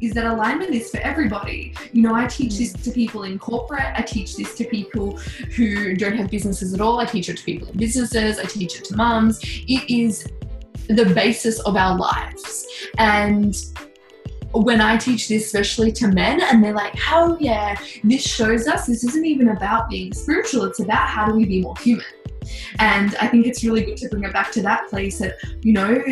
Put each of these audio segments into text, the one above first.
is that alignment is for everybody. You know, I teach this to people in corporate, I teach this to people who don't have businesses at all, I teach it to people in businesses, I teach it to mums. It is the basis of our lives. And when I teach this, especially to men, and they're like, hell yeah, this shows us this isn't even about being spiritual, it's about how do we be more human. And I think it's really good to bring it back to that place that, you know,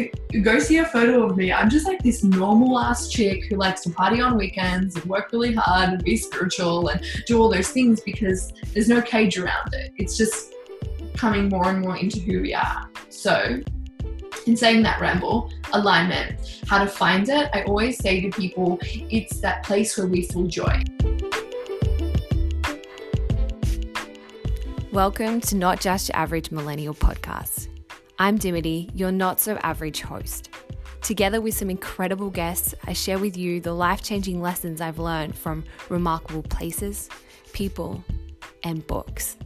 go see a photo of me. I'm just like this normal ass chick who likes to party on weekends and work really hard and be spiritual and do all those things because there's no cage around it. It's just coming more and more into who we are. So in saying that ramble, alignment, how to find it, I always say to people, it's that place where we feel joy. Welcome to Not Just Your Average Millennial podcast. I'm Dimity, your not so average host. Together with some incredible guests, I share with you the life changing lessons I've learned from remarkable places, people, and books.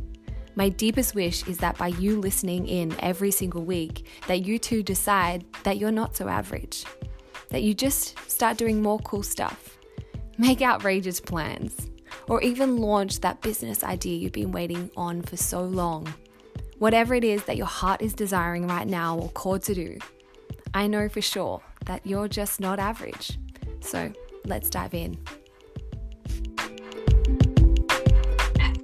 My deepest wish is that by you listening in every single week, that you too decide that you're not so average. That you just start doing more cool stuff, make outrageous plans, or even launch that business idea you've been waiting on for so long. Whatever it is that your heart is desiring right now or called to do, I know for sure that you're just not average. So let's dive in.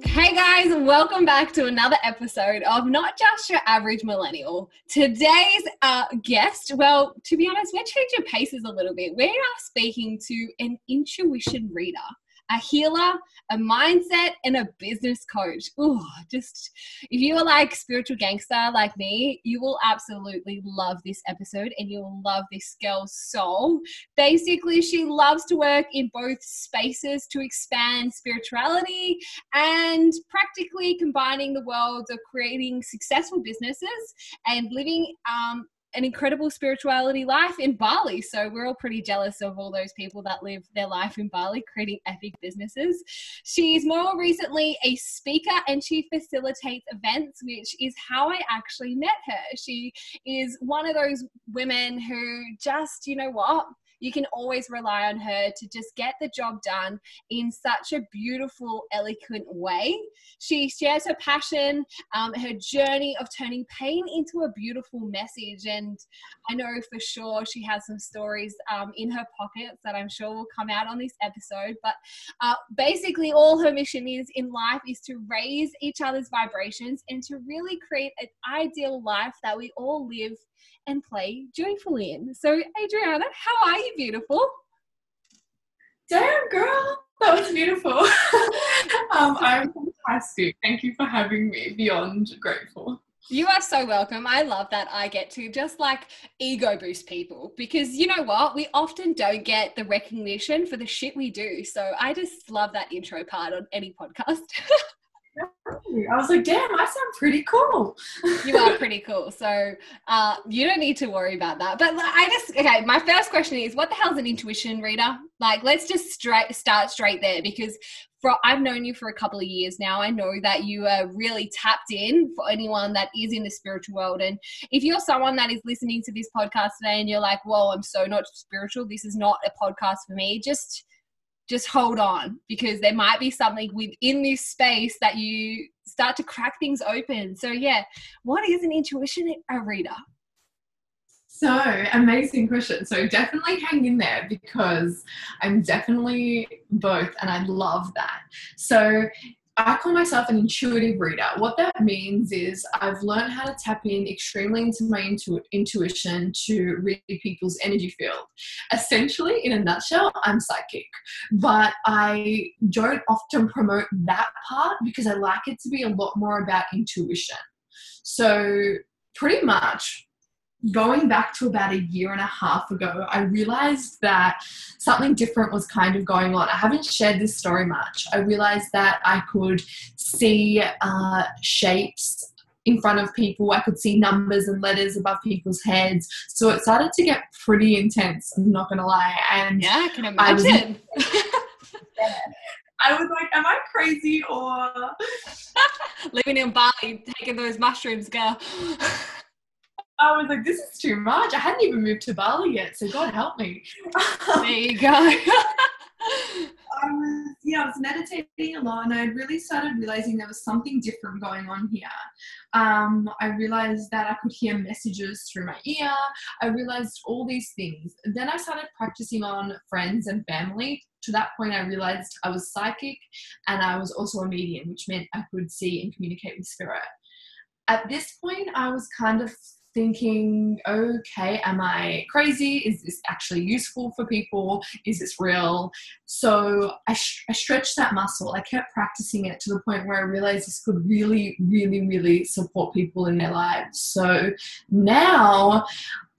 Hey guys, welcome back to another episode of Not Just Your Average Millennial. Today's uh, guest, well, to be honest, we're changing paces a little bit. We are speaking to an intuition reader a healer, a mindset, and a business coach. Ooh, just if you are like spiritual gangster like me, you will absolutely love this episode and you'll love this girl's soul. Basically, she loves to work in both spaces to expand spirituality and practically combining the worlds of creating successful businesses and living um, an incredible spirituality life in Bali. So we're all pretty jealous of all those people that live their life in Bali creating epic businesses. She's more recently a speaker and she facilitates events, which is how I actually met her. She is one of those women who just, you know what? You can always rely on her to just get the job done in such a beautiful, eloquent way. She shares her passion, um, her journey of turning pain into a beautiful message. And I know for sure she has some stories um, in her pockets that I'm sure will come out on this episode. But uh, basically, all her mission is in life is to raise each other's vibrations and to really create an ideal life that we all live and play joyfully in. So, Adriana, how are you, beautiful? Damn, girl, that was beautiful. um, I'm fantastic. Thank you for having me. Beyond grateful. You are so welcome. I love that I get to just like ego boost people because you know what? We often don't get the recognition for the shit we do. So I just love that intro part on any podcast. I was like, damn, I sound pretty cool. you are pretty cool. So uh, you don't need to worry about that. But I just, okay, my first question is what the hell's an intuition reader? Like, let's just straight start straight there because for I've known you for a couple of years now. I know that you are really tapped in for anyone that is in the spiritual world. And if you're someone that is listening to this podcast today and you're like, whoa, I'm so not spiritual, this is not a podcast for me, just just hold on because there might be something within this space that you start to crack things open. So, yeah, what is an intuition reader? So, amazing question. So, definitely hang in there because I'm definitely both and I love that. So, I call myself an intuitive reader. What that means is I've learned how to tap in extremely into my intu- intuition to read people's energy field. Essentially, in a nutshell, I'm psychic, but I don't often promote that part because I like it to be a lot more about intuition. So, pretty much going back to about a year and a half ago, I realized that something different was kind of going on. I haven't shared this story much. I realized that I could see uh, shapes in front of people. I could see numbers and letters above people's heads. So it started to get pretty intense. I'm not gonna lie. And yeah, I can imagine. I was, I was like, am I crazy or living in Bali, taking those mushrooms, girl? I was like, this is too much. I hadn't even moved to Bali yet, so God help me. there you go. I was, yeah, I was meditating a lot and I really started realizing there was something different going on here. Um, I realized that I could hear messages through my ear. I realized all these things. Then I started practicing on friends and family. To that point, I realized I was psychic and I was also a medium, which meant I could see and communicate with spirit. At this point, I was kind of thinking, okay, am I crazy? Is this actually useful for people? Is this real? So I, sh- I stretched that muscle. I kept practicing it to the point where I realized this could really, really, really support people in their lives. So now,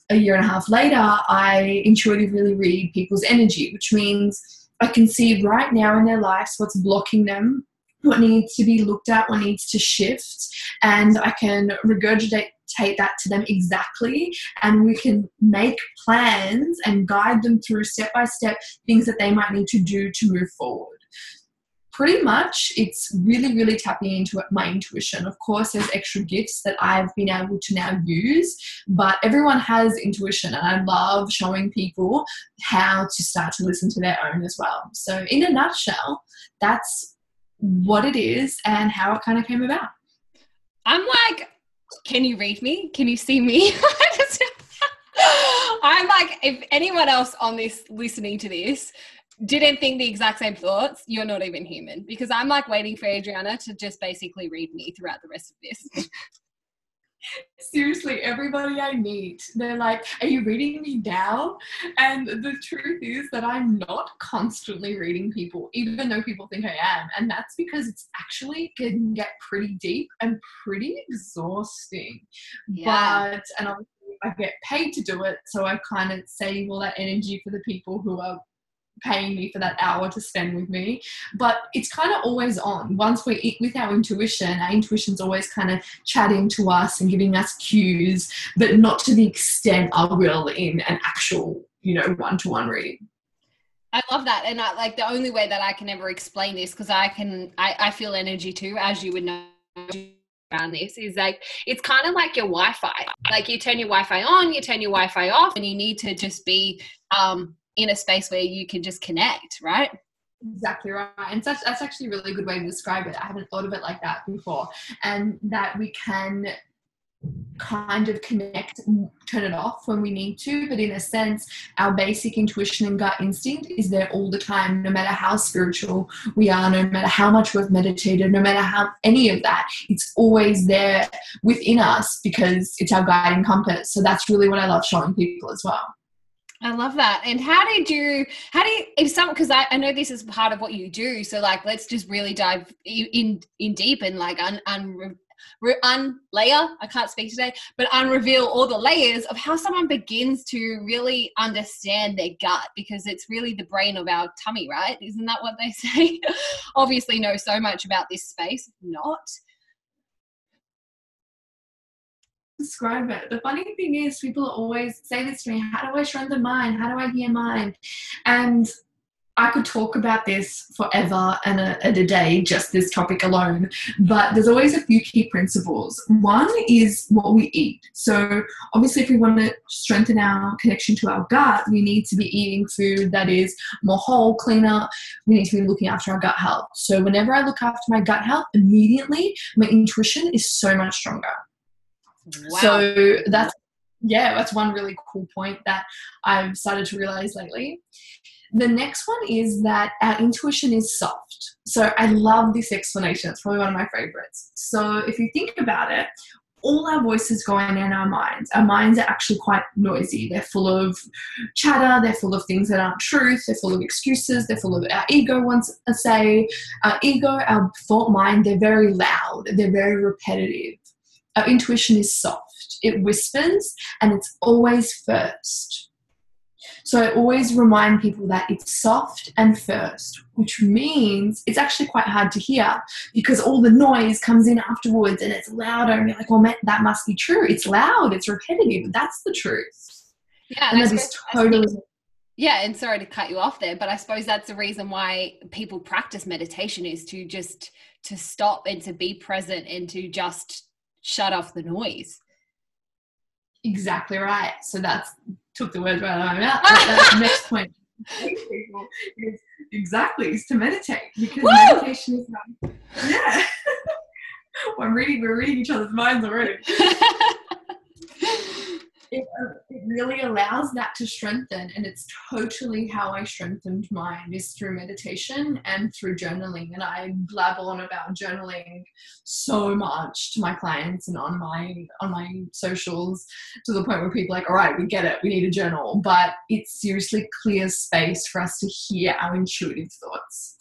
a year and a half later, I intuitively read people's energy, which means I can see right now in their lives what's blocking them what needs to be looked at, what needs to shift, and I can regurgitate that to them exactly and we can make plans and guide them through step by step things that they might need to do to move forward. Pretty much it's really really tapping into my intuition. Of course there's extra gifts that i've been able to now use but everyone has intuition and i love showing people how to start to listen to their own as well. So in a nutshell that's what it is and how it kind of came about. I'm like can you read me? Can you see me? I'm like, if anyone else on this listening to this didn't think the exact same thoughts, you're not even human. Because I'm like waiting for Adriana to just basically read me throughout the rest of this. Seriously, everybody I meet, they're like, Are you reading me now? And the truth is that I'm not constantly reading people, even though people think I am. And that's because it's actually can get pretty deep and pretty exhausting. Yeah. But, and obviously, I get paid to do it. So I kind of save all that energy for the people who are paying me for that hour to spend with me. But it's kind of always on. Once we with our intuition, our intuition's always kind of chatting to us and giving us cues, but not to the extent I will in an actual, you know, one-to-one reading. I love that. And I, like the only way that I can ever explain this, because I can, I, I feel energy too, as you would know around this is like it's kind of like your wi-fi like you turn your wi-fi on you turn your wi-fi off and you need to just be um in a space where you can just connect, right? Exactly right. And such, that's actually a really good way to describe it. I haven't thought of it like that before. And that we can kind of connect turn it off when we need to but in a sense our basic intuition and gut instinct is there all the time no matter how spiritual we are no matter how much we've meditated no matter how any of that it's always there within us because it's our guiding compass so that's really what i love showing people as well I love that. And how did you, how do you, if some, because I, I know this is part of what you do. So like, let's just really dive in, in deep and like un, un, unlayer, I can't speak today, but unreveal all the layers of how someone begins to really understand their gut because it's really the brain of our tummy, right? Isn't that what they say? Obviously know so much about this space, not describe it. The funny thing is, people always say this to me how do I strengthen mind? How do I hear mind? And I could talk about this forever and a, and a day, just this topic alone. But there's always a few key principles. One is what we eat. So, obviously, if we want to strengthen our connection to our gut, we need to be eating food that is more whole, cleaner. We need to be looking after our gut health. So, whenever I look after my gut health, immediately my intuition is so much stronger. Wow. So that's yeah, that's one really cool point that I've started to realize lately. The next one is that our intuition is soft. So I love this explanation. It's probably one of my favorites. So if you think about it, all our voices going in our minds. Our minds are actually quite noisy. They're full of chatter, they're full of things that aren't truth, they're full of excuses, they're full of our ego wants to say. Our ego, our thought mind, they're very loud, they're very repetitive. Our intuition is soft, it whispers, and it's always first. So I always remind people that it's soft and first, which means it's actually quite hard to hear because all the noise comes in afterwards and it's louder, and you're like, oh, well, that must be true. It's loud, it's repetitive. But that's the truth. Yeah, and that is totally. Yeah, and sorry to cut you off there, but I suppose that's the reason why people practice meditation is to just to stop and to be present and to just shut off the noise. Exactly right. So that's took the words right out of my mouth. Next point. is exactly is to meditate because Woo! meditation is not, yeah. I'm reading. We're reading each other's minds already. it, it really allows that to strengthen and it's totally how i strengthened mine is through meditation and through journaling and i blab on about journaling so much to my clients and on my on my socials to the point where people are like all right we get it we need a journal but it seriously clears space for us to hear our intuitive thoughts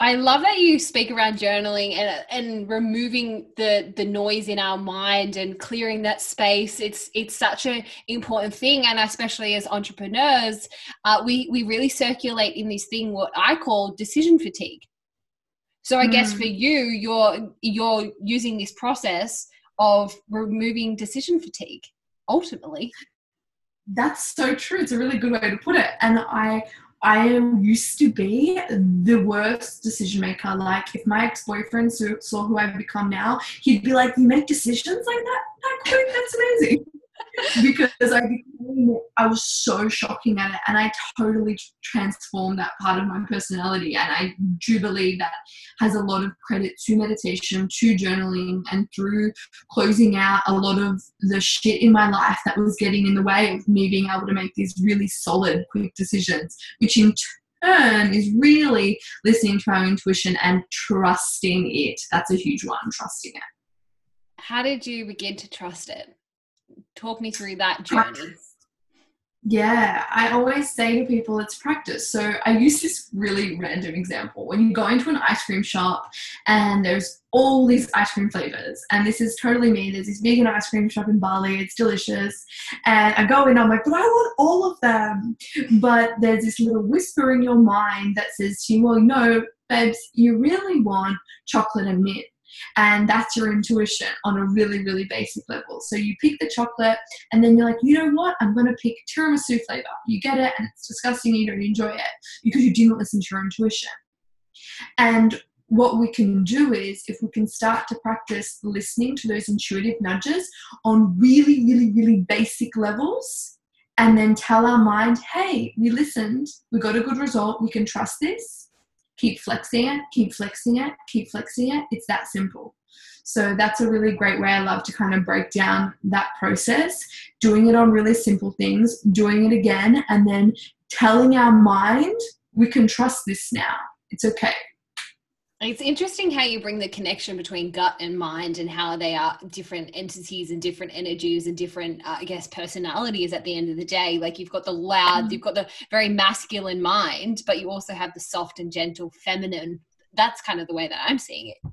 I love that you speak around journaling and and removing the the noise in our mind and clearing that space. It's it's such an important thing, and especially as entrepreneurs, uh, we we really circulate in this thing what I call decision fatigue. So I mm. guess for you, you're you're using this process of removing decision fatigue ultimately. That's so true. It's a really good way to put it, and I I used to be the worst decision maker. Like, if my ex boyfriend saw who I've become now, he'd be like, You make decisions like that? That quick? That's amazing. Because I I was so shocking at it, and I totally transformed that part of my personality. And I do believe that has a lot of credit to meditation, to journaling, and through closing out a lot of the shit in my life that was getting in the way of me being able to make these really solid, quick decisions, which in turn is really listening to our intuition and trusting it. That's a huge one, trusting it. How did you begin to trust it? Talk me through that journey. Yeah, I always say to people it's practice. So I use this really random example. When you go into an ice cream shop and there's all these ice cream flavors, and this is totally me. There's this vegan ice cream shop in Bali, it's delicious. And I go in, I'm like, but I want all of them. But there's this little whisper in your mind that says to you, well, no, babes, you really want chocolate and mint. And that's your intuition on a really, really basic level. So you pick the chocolate and then you're like, you know what? I'm going to pick tiramisu flavor. You get it and it's disgusting. You don't enjoy it because you didn't listen to your intuition. And what we can do is if we can start to practice listening to those intuitive nudges on really, really, really basic levels and then tell our mind, hey, we listened, we got a good result, we can trust this keep flexing it, keep flexing it, keep flexing it. It's that simple. So that's a really great way I love to kind of break down that process, doing it on really simple things, doing it again, and then telling our mind, we can trust this now. It's okay. It's interesting how you bring the connection between gut and mind and how they are different entities and different energies and different, uh, I guess, personalities at the end of the day. Like you've got the loud, mm-hmm. you've got the very masculine mind, but you also have the soft and gentle feminine. That's kind of the way that I'm seeing it.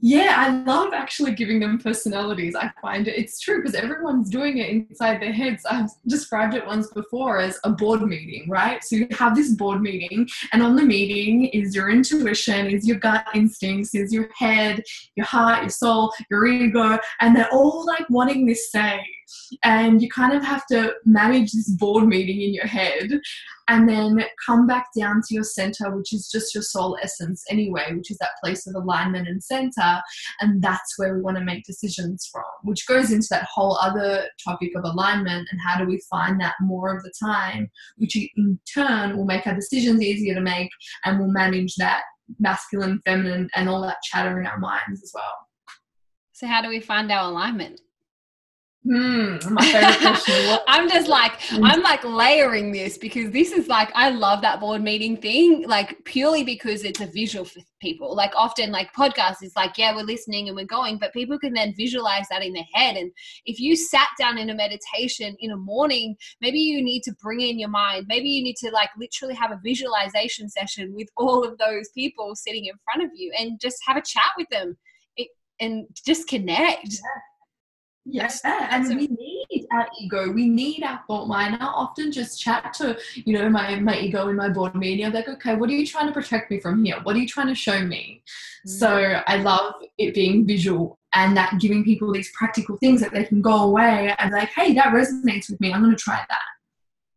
Yeah, I love actually giving them personalities. I find it, it's true because everyone's doing it inside their heads. I've described it once before as a board meeting, right? So you have this board meeting, and on the meeting is your intuition, is your gut instincts, is your head, your heart, your soul, your ego, and they're all like wanting this say and you kind of have to manage this board meeting in your head and then come back down to your center which is just your soul essence anyway which is that place of alignment and center. And that's where we want to make decisions from which goes into that whole other topic of alignment and how do we find that more of the time which in turn will make our decisions easier to make and we'll manage that masculine feminine and all that chatter in our minds as well. So how do we find our alignment Hmm, my favorite question. I'm just like, I'm like layering this because this is like, I love that board meeting thing, like purely because it's a visual for people. Like often, like podcasts is like, yeah, we're listening and we're going, but people can then visualize that in their head. And if you sat down in a meditation in a morning, maybe you need to bring in your mind. Maybe you need to like literally have a visualization session with all of those people sitting in front of you and just have a chat with them it, and just connect. Yeah Yes, and we need our ego. We need our thought mind. I often just chat to, you know, my, my ego in my board meeting. I'm like, okay, what are you trying to protect me from here? What are you trying to show me? Mm. So I love it being visual and that giving people these practical things that they can go away and like, hey, that resonates with me. I'm going to try that.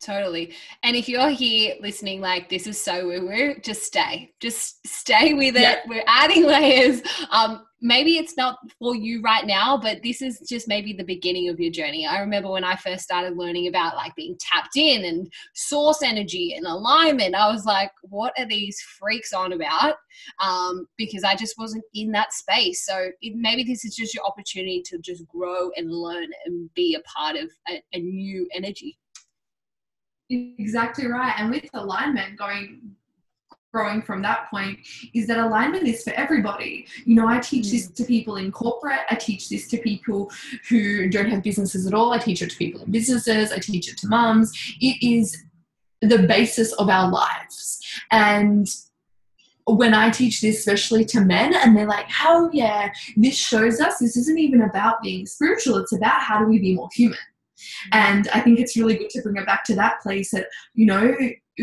Totally. And if you're here listening, like this is so woo woo, just stay. Just stay with it. Yeah. We're adding layers. Um, maybe it's not for you right now, but this is just maybe the beginning of your journey. I remember when I first started learning about like being tapped in and source energy and alignment, I was like, what are these freaks on about? Um, because I just wasn't in that space. So it, maybe this is just your opportunity to just grow and learn and be a part of a, a new energy. Exactly right. And with alignment going growing from that point is that alignment is for everybody. You know, I teach mm. this to people in corporate, I teach this to people who don't have businesses at all, I teach it to people in businesses, I teach it to mums. It is the basis of our lives. And when I teach this, especially to men, and they're like, hell yeah, this shows us this isn't even about being spiritual, it's about how do we be more human. And I think it's really good to bring it back to that place that, you know,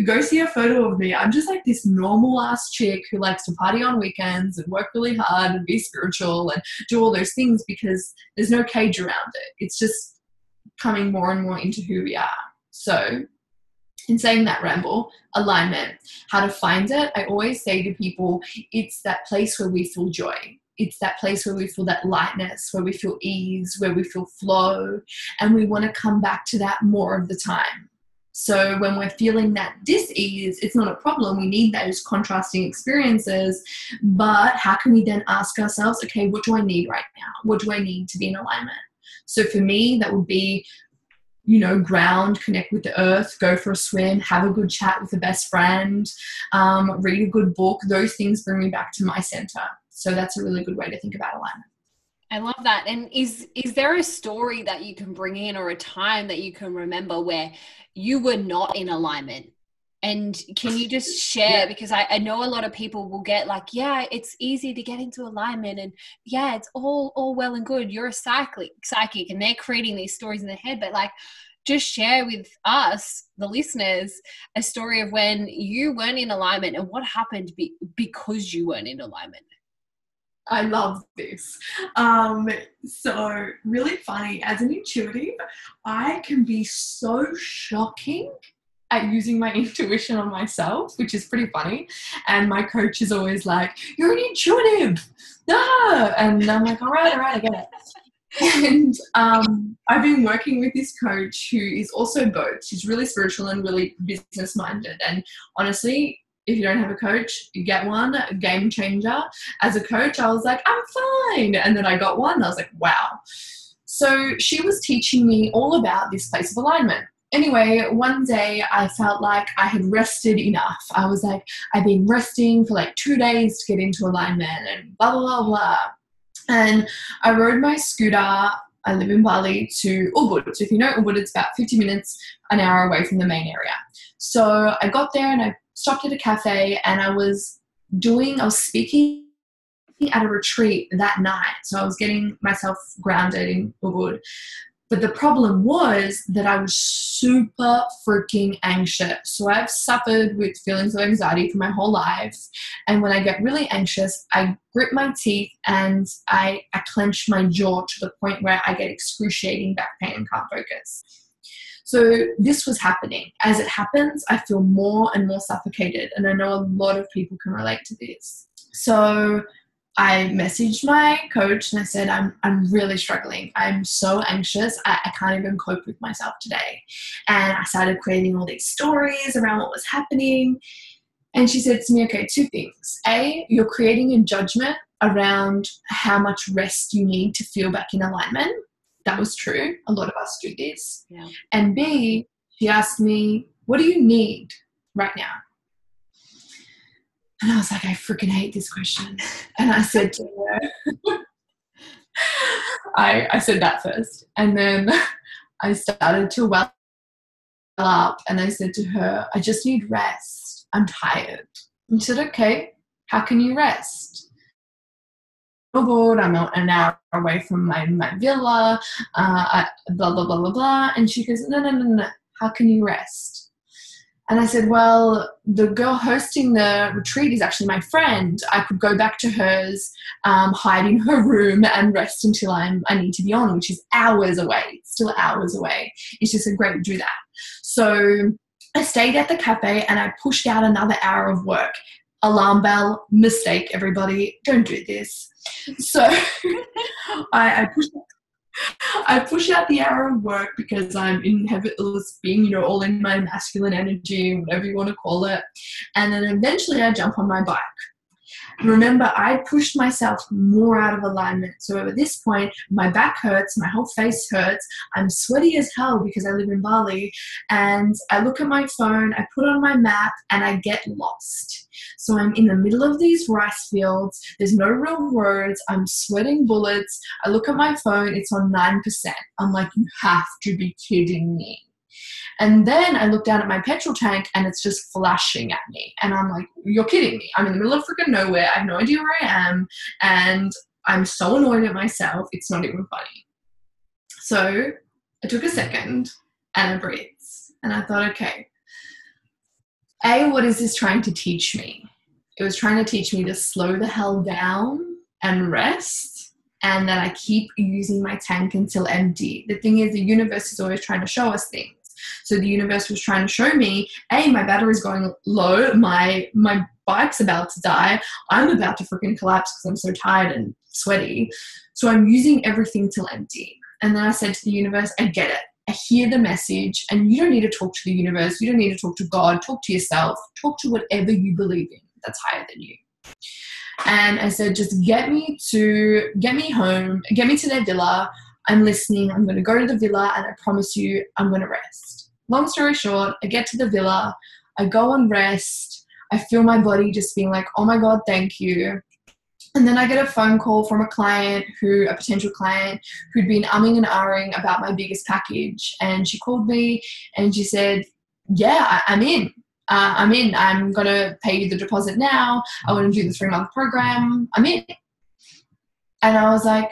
go see a photo of me. I'm just like this normal ass chick who likes to party on weekends and work really hard and be spiritual and do all those things because there's no cage around it. It's just coming more and more into who we are. So, in saying that ramble, alignment, how to find it, I always say to people, it's that place where we feel joy it's that place where we feel that lightness, where we feel ease, where we feel flow, and we want to come back to that more of the time. So when we're feeling that dis-ease, it's not a problem. We need those contrasting experiences, but how can we then ask ourselves, okay, what do I need right now? What do I need to be in alignment? So for me, that would be you know, ground, connect with the earth, go for a swim, have a good chat with a best friend, um, read a good book. Those things bring me back to my center. So that's a really good way to think about alignment. I love that. And is is there a story that you can bring in or a time that you can remember where you were not in alignment? And can you just share? Yeah. Because I, I know a lot of people will get like, yeah, it's easy to get into alignment, and yeah, it's all all well and good. You're a psychic, psychic, and they're creating these stories in their head. But like, just share with us, the listeners, a story of when you weren't in alignment and what happened be- because you weren't in alignment. I love this. Um, so, really funny. As an intuitive, I can be so shocking at using my intuition on myself, which is pretty funny. And my coach is always like, You're an intuitive. Ah! And I'm like, All right, all right, I get it. and um, I've been working with this coach who is also both. She's really spiritual and really business minded. And honestly, if you don't have a coach, you get one, game changer. As a coach, I was like, I'm fine. And then I got one, I was like, wow. So she was teaching me all about this place of alignment. Anyway, one day I felt like I had rested enough. I was like, I've been resting for like two days to get into alignment and blah, blah, blah, blah. And I rode my scooter I live in Bali to Ubud. So if you know Ubud, it's about 50 minutes, an hour away from the main area. So I got there and I stopped at a cafe and I was doing, I was speaking at a retreat that night. So I was getting myself grounded in Ubud. But the problem was that I was super freaking anxious. So I've suffered with feelings of anxiety for my whole life. And when I get really anxious, I grip my teeth and I, I clench my jaw to the point where I get excruciating back pain and can't focus. So this was happening. As it happens, I feel more and more suffocated. And I know a lot of people can relate to this. So I messaged my coach and I said, I'm, I'm really struggling. I'm so anxious. I, I can't even cope with myself today. And I started creating all these stories around what was happening. And she said to me, okay, two things. A, you're creating a judgment around how much rest you need to feel back in alignment that was true. A lot of us do this. Yeah. And B, she asked me, What do you need right now? And I was like, I freaking hate this question. And I said to her, I, I said that first. And then I started to well up and I said to her, I just need rest. I'm tired. And she said, Okay, how can you rest? Snowboard. I'm an hour away from my, my villa, uh, blah, blah, blah, blah, blah. And she goes, no, no, no, no. How can you rest? And I said, Well, the girl hosting the retreat is actually my friend. I could go back to hers, um, hide in her room, and rest until I'm, I need to be on, which is hours away. Still hours away. It's just a great do that. So I stayed at the cafe and I pushed out another hour of work. Alarm bell, mistake, everybody. Don't do this. So I, I pushed I push out the hour of work because I'm in habitualist being, you know, all in my masculine energy, whatever you want to call it. And then eventually I jump on my bike. Remember, I pushed myself more out of alignment. So at this point, my back hurts, my whole face hurts. I'm sweaty as hell because I live in Bali. And I look at my phone, I put on my map, and I get lost. So I'm in the middle of these rice fields. There's no real roads. I'm sweating bullets. I look at my phone, it's on 9%. I'm like, you have to be kidding me. And then I look down at my petrol tank and it's just flashing at me. And I'm like, you're kidding me. I'm in the middle of freaking nowhere. I have no idea where I am. And I'm so annoyed at myself. It's not even funny. So I took a second and I breathed. And I thought, okay, A, what is this trying to teach me? It was trying to teach me to slow the hell down and rest and that I keep using my tank until empty. The thing is, the universe is always trying to show us things. So the universe was trying to show me, hey, my battery's going low, my my bike's about to die, I'm about to freaking collapse because I'm so tired and sweaty. So I'm using everything till empty. And then I said to the universe, I get it. Hear the message, and you don't need to talk to the universe. You don't need to talk to God. Talk to yourself. Talk to whatever you believe in that's higher than you. And I said, just get me to get me home, get me to their villa. I'm listening. I'm going to go to the villa, and I promise you, I'm going to rest. Long story short, I get to the villa. I go and rest. I feel my body just being like, oh my God, thank you. And then I get a phone call from a client who, a potential client, who'd been umming and ahhing about my biggest package. And she called me and she said, Yeah, I, am in uh, I'm in. I'm going to pay you the deposit now. I want to do the three month program. I'm in. And I was like,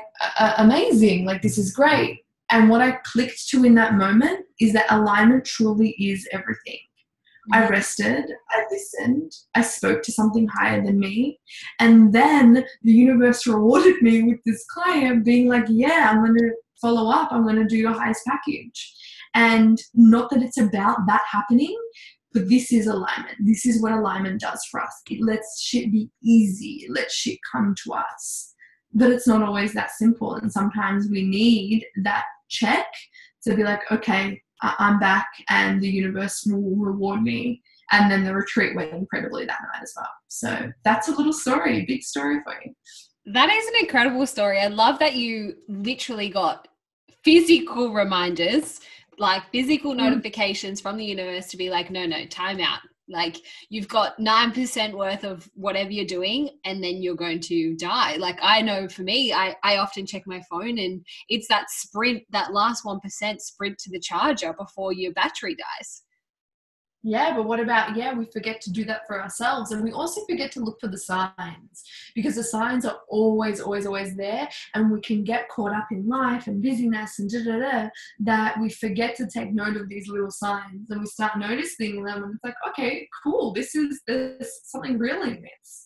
amazing. Like, this is great. And what I clicked to in that moment is that alignment truly is everything. I mm-hmm. rested, I listened, I spoke to something higher than me, and then the universe rewarded me with this client being like, Yeah, I'm going to follow up, I'm going to do your highest package. And not that it's about that happening, but this is alignment. This is what alignment does for us. It lets shit be easy. It lets shit come to us. But it's not always that simple. And sometimes we need that check to be like, okay, I'm back and the universe will reward me. And then the retreat went incredibly that night as well. So that's a little story, big story for you. That is an incredible story. I love that you literally got physical reminders like physical mm. notifications from the universe to be like, no, no, time out. Like you've got 9% worth of whatever you're doing and then you're going to die. Like I know for me, I, I often check my phone and it's that sprint, that last 1% sprint to the charger before your battery dies. Yeah, but what about, yeah, we forget to do that for ourselves. And we also forget to look for the signs because the signs are always, always, always there. And we can get caught up in life and busyness and da da da that we forget to take note of these little signs and we start noticing them. And it's like, okay, cool, this is, there's something real in this.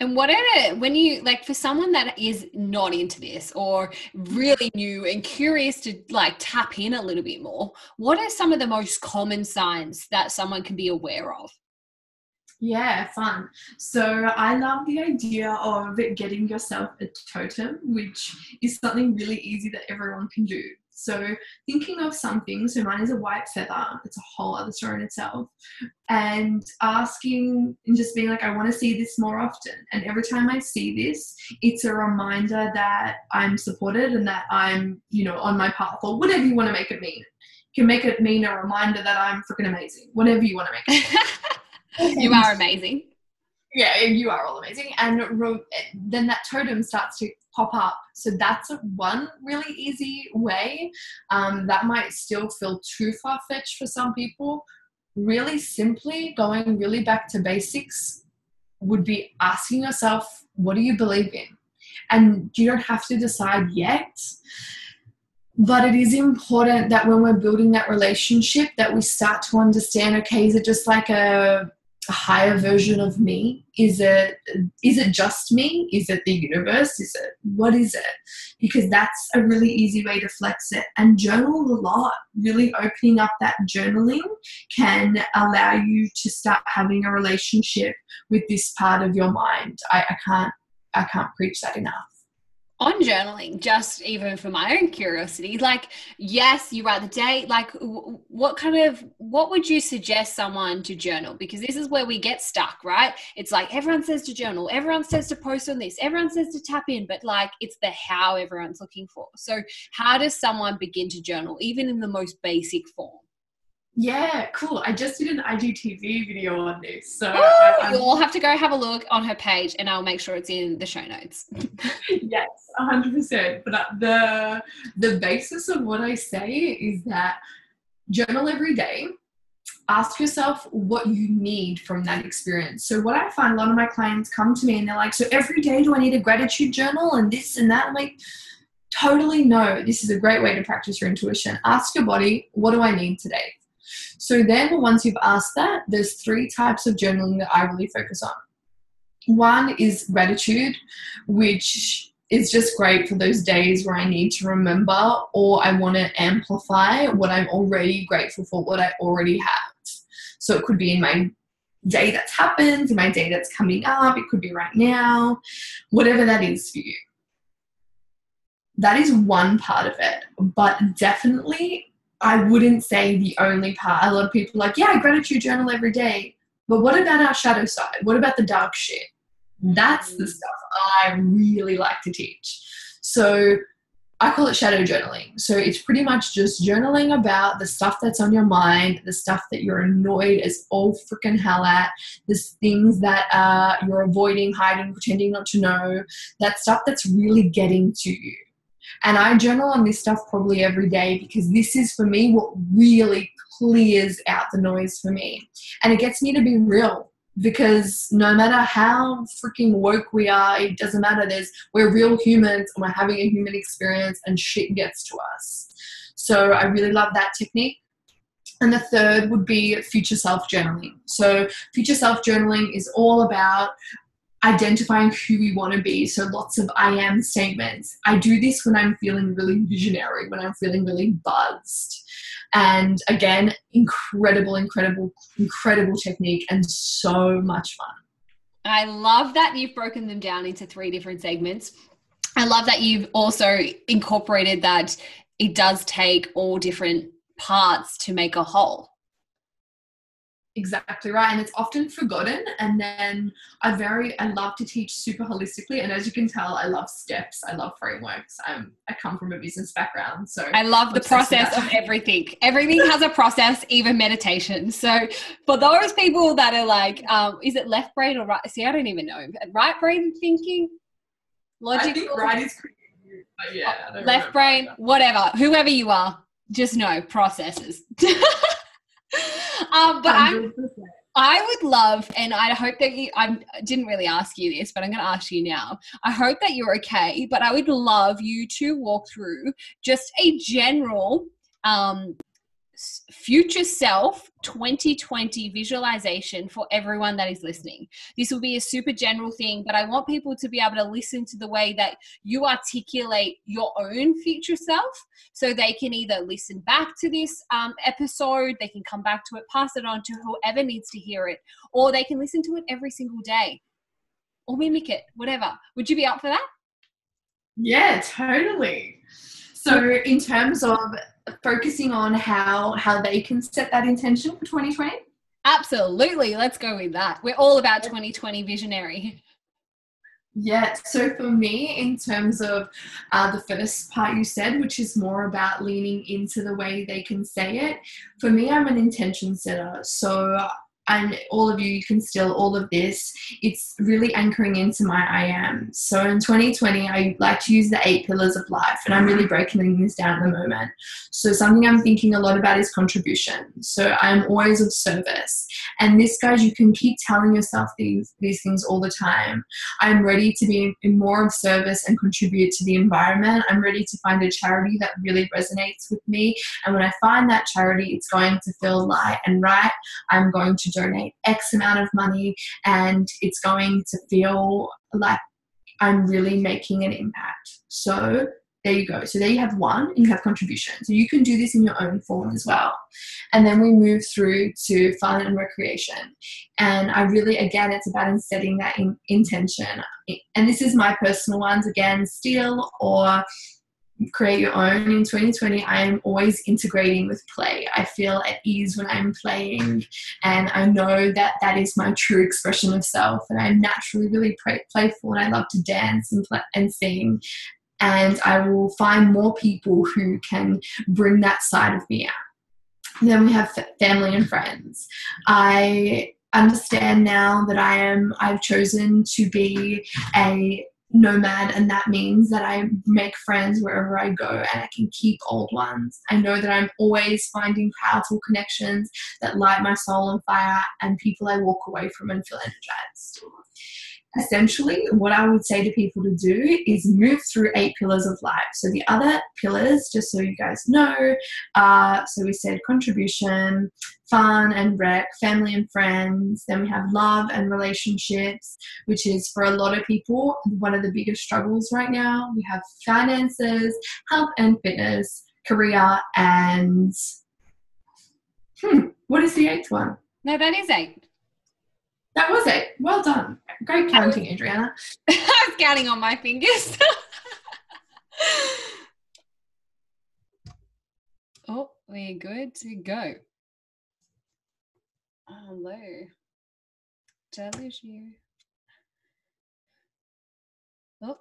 And what it when you like for someone that is not into this or really new and curious to like tap in a little bit more, what are some of the most common signs that someone can be aware of? Yeah, fun. So I love the idea of getting yourself a totem, which is something really easy that everyone can do. So thinking of something, so mine is a white feather, it's a whole other story in itself, and asking and just being like, I want to see this more often. And every time I see this, it's a reminder that I'm supported and that I'm, you know, on my path or whatever you want to make it mean. You can make it mean a reminder that I'm freaking amazing, whatever you want to make it. you are amazing yeah, you are all amazing. And then that totem starts to pop up. So that's one really easy way. Um, that might still feel too far fetched for some people. Really simply going really back to basics would be asking yourself, what do you believe in? And you don't have to decide yet but it is important that when we're building that relationship that we start to understand okay is it just like a, a, higher version of me? Is it is it just me? Is it the universe? Is it what is it? Because that's a really easy way to flex it. And journal a lot. Really opening up that journaling can allow you to start having a relationship with this part of your mind. I, I can't i can't preach that enough on journaling just even for my own curiosity like yes you write the date like what kind of what would you suggest someone to journal? Because this is where we get stuck right? It's like everyone says to journal everyone says to post on this everyone says to tap in but like it's the how everyone's looking for. So how does someone begin to journal even in the most basic form yeah, cool. I just did an IGTV video on this. So I, you'll have to go have a look on her page and I'll make sure it's in the show notes. yes, 100%. But uh, the, the basis of what I say is that journal every day. Ask yourself what you need from that experience. So, what I find a lot of my clients come to me and they're like, So, every day do I need a gratitude journal and this and that? I'm like, Totally no. This is a great way to practice your intuition. Ask your body, What do I need today? So then once you've asked that, there's three types of journaling that I really focus on. One is gratitude, which is just great for those days where I need to remember or I want to amplify what I'm already grateful for, what I already have. So it could be in my day that's happened, in my day that's coming up, it could be right now, whatever that is for you. That is one part of it, but definitely I wouldn't say the only part. A lot of people are like, yeah, I gratitude journal every day. But what about our shadow side? What about the dark shit? That's the mm. stuff I really like to teach. So I call it shadow journaling. So it's pretty much just journaling about the stuff that's on your mind, the stuff that you're annoyed as all freaking hell at, the things that uh, you're avoiding, hiding, pretending not to know, that stuff that's really getting to you. And I journal on this stuff probably every day because this is for me what really clears out the noise for me. And it gets me to be real because no matter how freaking woke we are, it doesn't matter. There's we're real humans and we're having a human experience and shit gets to us. So I really love that technique. And the third would be future self journaling. So, future self journaling is all about identifying who we want to be. So lots of I am statements. I do this when I'm feeling really visionary, when I'm feeling really buzzed. And again, incredible, incredible, incredible technique and so much fun. I love that you've broken them down into three different segments. I love that you've also incorporated that it does take all different parts to make a whole. Exactly right. And it's often forgotten. And then I very, I love to teach super holistically. And as you can tell, I love steps. I love frameworks. I'm, I come from a business background. So I love the process of everything. Everything has a process, even meditation. So for those people that are like, um, is it left brain or right? See, I don't even know. Right brain thinking? logic I think right is yeah. Left brain, whatever. Whoever you are, just know processes. um, but I'm, I would love, and I hope that you, I didn't really ask you this, but I'm going to ask you now. I hope that you're okay, but I would love you to walk through just a general um, future self 2020 visualization for everyone that is listening. This will be a super general thing, but I want people to be able to listen to the way that you articulate your own future self so they can either listen back to this um, episode, they can come back to it, pass it on to whoever needs to hear it, or they can listen to it every single day or mimic it, whatever. Would you be up for that? Yeah, totally. So, in terms of focusing on how how they can set that intention for 2020? Absolutely. Let's go with that. We're all about 2020 visionary. Yeah, so for me, in terms of uh, the first part you said, which is more about leaning into the way they can say it, for me, I'm an intention setter. So and all of you you can still all of this. It's really anchoring into my i am. So in 2020 i like to use the eight pillars of life and i'm really breaking this down at the moment. So something i'm thinking a lot about is contribution. So i'm always of service. And this guys you can keep telling yourself these these things all the time. I'm ready to be in more of service and contribute to the environment. I'm ready to find a charity that really resonates with me. And when i find that charity it's going to feel light and right i'm going to donate X amount of money and it's going to feel like I'm really making an impact. So there you go. So there you have one, and you have contribution. So you can do this in your own form as well. And then we move through to fun and recreation. And I really, again, it's about setting that in, intention. And this is my personal ones again, steal or create your own. In 2020 i am always integrating with play. I feel at ease when i'm playing and i know that that is my true expression of self and i'm naturally really playful and i love to dance and, play, and sing. And i will find more people who can bring that side of me out. Then we have family and friends. I understand now that i am i've chosen to be a nomad and that means that I make friends wherever I go and I can keep old ones. I know that I'm always finding powerful connections that light my soul on fire and people I walk away from and feel energized essentially what I would say to people to do is move through eight pillars of life. So the other pillars, just so you guys know, so we said contribution, fun and rec, family and friends. Then we have love and relationships, which is for a lot of people one of the biggest struggles right now. We have finances, health and fitness, career, and hmm, what is the eighth one? No, that is eight. That was it. Well done. Great counting, Adriana. I was counting on my fingers. oh, we're good to go. Oh, hello. Tells you. Oh.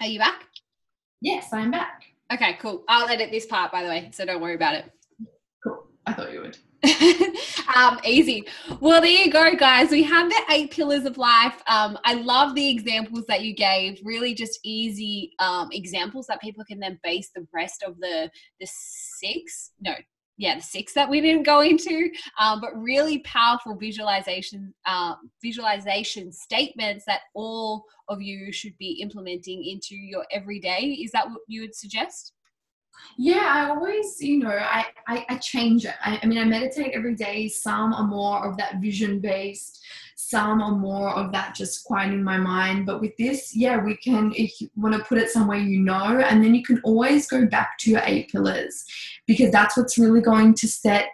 Are you back? Yes, I'm back. Okay, cool. I'll edit this part, by the way, so don't worry about it. I thought you would. um, easy. Well, there you go, guys. We have the eight pillars of life. Um, I love the examples that you gave. Really, just easy um, examples that people can then base the rest of the the six. No, yeah, the six that we didn't go into, um, but really powerful visualization uh, visualization statements that all of you should be implementing into your everyday. Is that what you would suggest? Yeah, I always, you know, I, I, I change it. I, I, mean, I meditate every day. Some are more of that vision based, some are more of that just quieting my mind. But with this, yeah, we can, if you want to put it somewhere you know, and then you can always go back to your eight pillars because that's what's really going to set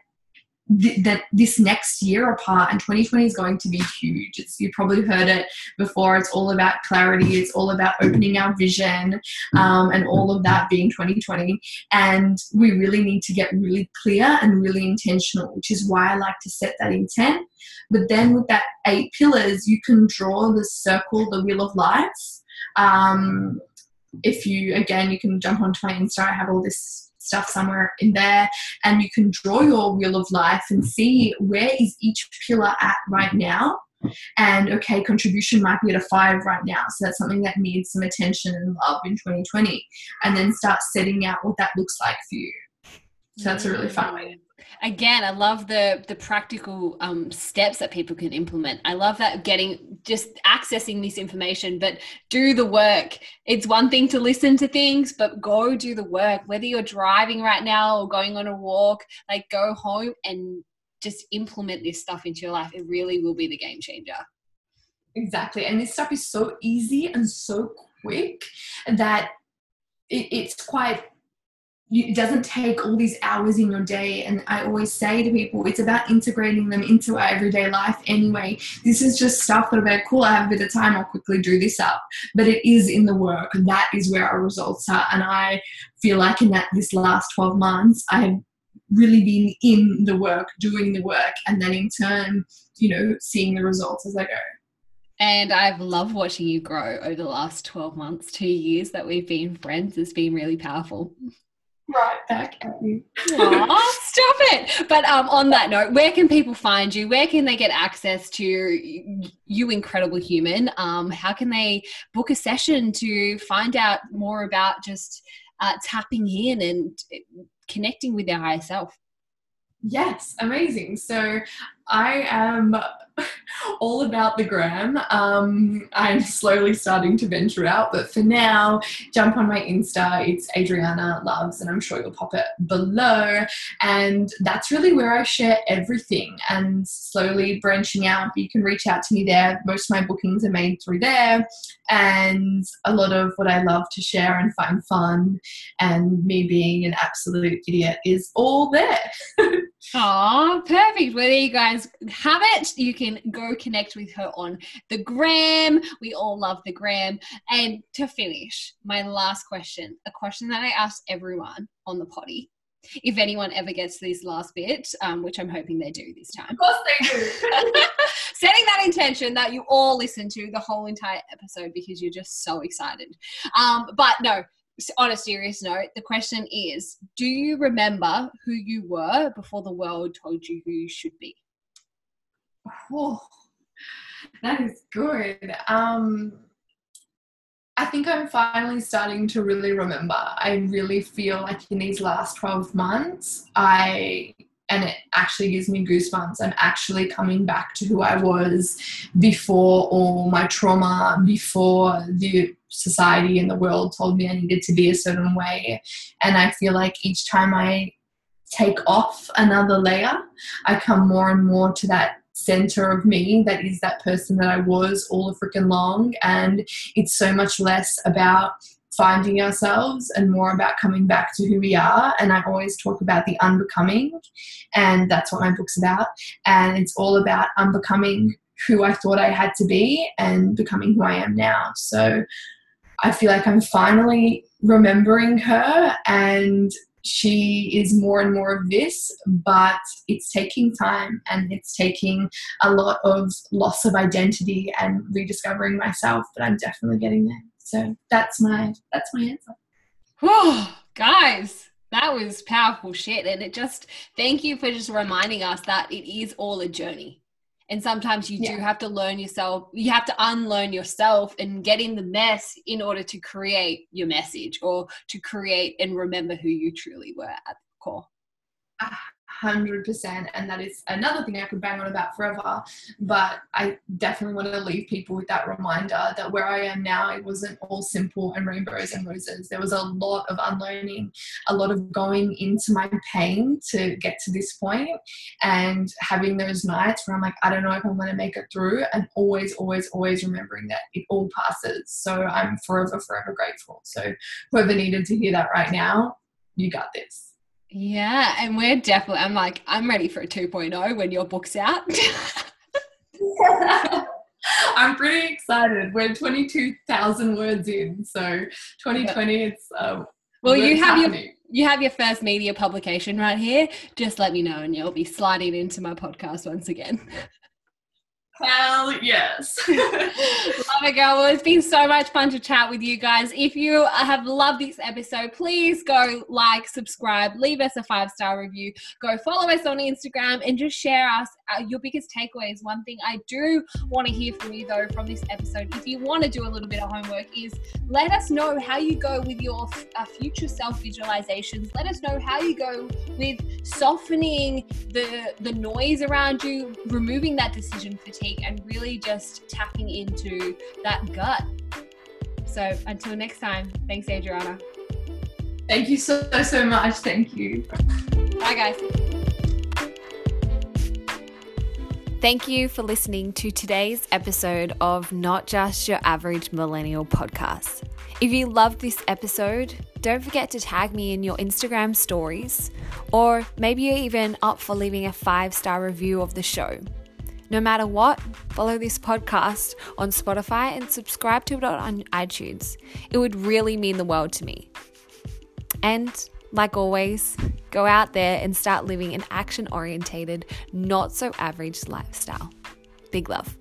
th- that this next year apart and 2020 is going to be huge. It's you probably heard it before. It's all about clarity. It's all about opening our vision um, and all of that being 2020 and we really need to get really clear and really intentional which is why i like to set that intent. But then with that eight pillars you can draw the circle the wheel of life. Um, if you again you can jump onto my insta. I have all this stuff somewhere in there and you can draw your wheel of life and see where is each pillar at right now. And okay contribution might be at a five right now so that's something that needs some attention and love in 2020 and then start setting out what that looks like for you. So that's a really fun way mm. Again i love the the practical um, steps that people can implement. I love that getting just accessing this information but do the work. It's one thing to listen to things but go do the work. Whether you're driving right now or going on a walk like go home and just implement this stuff into your life. It really will be the game changer. Exactly and this stuff is so easy and so quick that it, it's quite you, it doesn't take all these hours in your day. And I always say to people, it's about integrating them into our everyday life anyway. This is just stuff that are cool. I have a bit of time. I'll quickly do this up. But it is in the work. And that is where our results are. And I feel like in that this last 12 months, I have really been in the work, doing the work, and then in turn, you know, seeing the results as I go. And I've loved watching you grow over the last 12 months, two years that we've been friends. It's been really powerful. Right back at you. Aww, stop it. But um, on that note, where can people find you? Where can they get access to you, incredible human? Um, how can they book a session to find out more about just uh, tapping in and connecting with their higher self? Yes, amazing. So I am all about the gram. Um, I'm slowly starting to venture out, but for now, jump on my Insta. It's Adriana Loves, and I'm sure you'll pop it below. And that's really where I share everything and slowly branching out. You can reach out to me there. Most of my bookings are made through there. And a lot of what I love to share and find fun and me being an absolute idiot is all there. Oh, perfect. Well, there you guys have it. You can go connect with her on the gram. We all love the gram. And to finish, my last question a question that I ask everyone on the potty. If anyone ever gets to this last bit, um, which I'm hoping they do this time. Of course they do. Setting that intention that you all listen to the whole entire episode because you're just so excited. Um, but no, on a serious note, the question is Do you remember who you were before the world told you who you should be? Oh, that is good. Um, I think I'm finally starting to really remember. I really feel like in these last 12 months, I and it actually gives me goosebumps. I'm actually coming back to who I was before all my trauma, before the society and the world told me I needed to be a certain way. And I feel like each time I take off another layer, I come more and more to that center of me that is that person that I was all the freaking long. And it's so much less about finding ourselves and more about coming back to who we are. And I always talk about the unbecoming, and that's what my book's about. And it's all about unbecoming who I thought I had to be and becoming who I am now. So I feel like I'm finally remembering her and she is more and more of this, but it's taking time and it's taking a lot of loss of identity and rediscovering myself, but I'm definitely getting there. So that's my that's my answer. Oh, guys, that was powerful shit. And it just thank you for just reminding us that it is all a journey and sometimes you yeah. do have to learn yourself you have to unlearn yourself and get in the mess in order to create your message or to create and remember who you truly were at the core ah, 100% and that is another thing i could bang on about forever but i definitely want to leave people with that reminder that where i am now it wasn't all simple and rainbows and roses. There was a lot of unlearning a lot of going into my pain to get to this point and having those nights where i'm like i don't know if i'm going to make it through and always always always remembering that it all passes. So i'm forever forever grateful. So whoever needed to hear that right now you got this yeah, and we're definitely, I'm like, I'm ready for a 2.0 when your book's out. I'm pretty excited. We're 22,000 words in, so 2020, it's uh, well, you have happening. your you have your first media publication right here. Just let me know, and you'll be sliding into my podcast once again. Hell yes. Love it, girl. Well, it's been so much fun to chat with you guys. If you have loved this episode, please go like, subscribe, leave us a five star review, go follow us on Instagram, and just share us uh, your biggest takeaways. One thing I do want to hear from you, though, from this episode, if you want to do a little bit of homework, is let us know how you go with your uh, future self visualizations. Let us know how you go with softening the the noise around you, removing that decision fatigue and really just tapping into that gut. So until next time, thanks, Adriana. Thank you so, so much. Thank you. Bye, guys. Thank you for listening to today's episode of Not Just Your Average Millennial podcast. If you loved this episode, don't forget to tag me in your Instagram stories, or maybe you're even up for leaving a five star review of the show. No matter what, follow this podcast on Spotify and subscribe to it on iTunes. It would really mean the world to me. And like always, go out there and start living an action orientated, not so average lifestyle. Big love.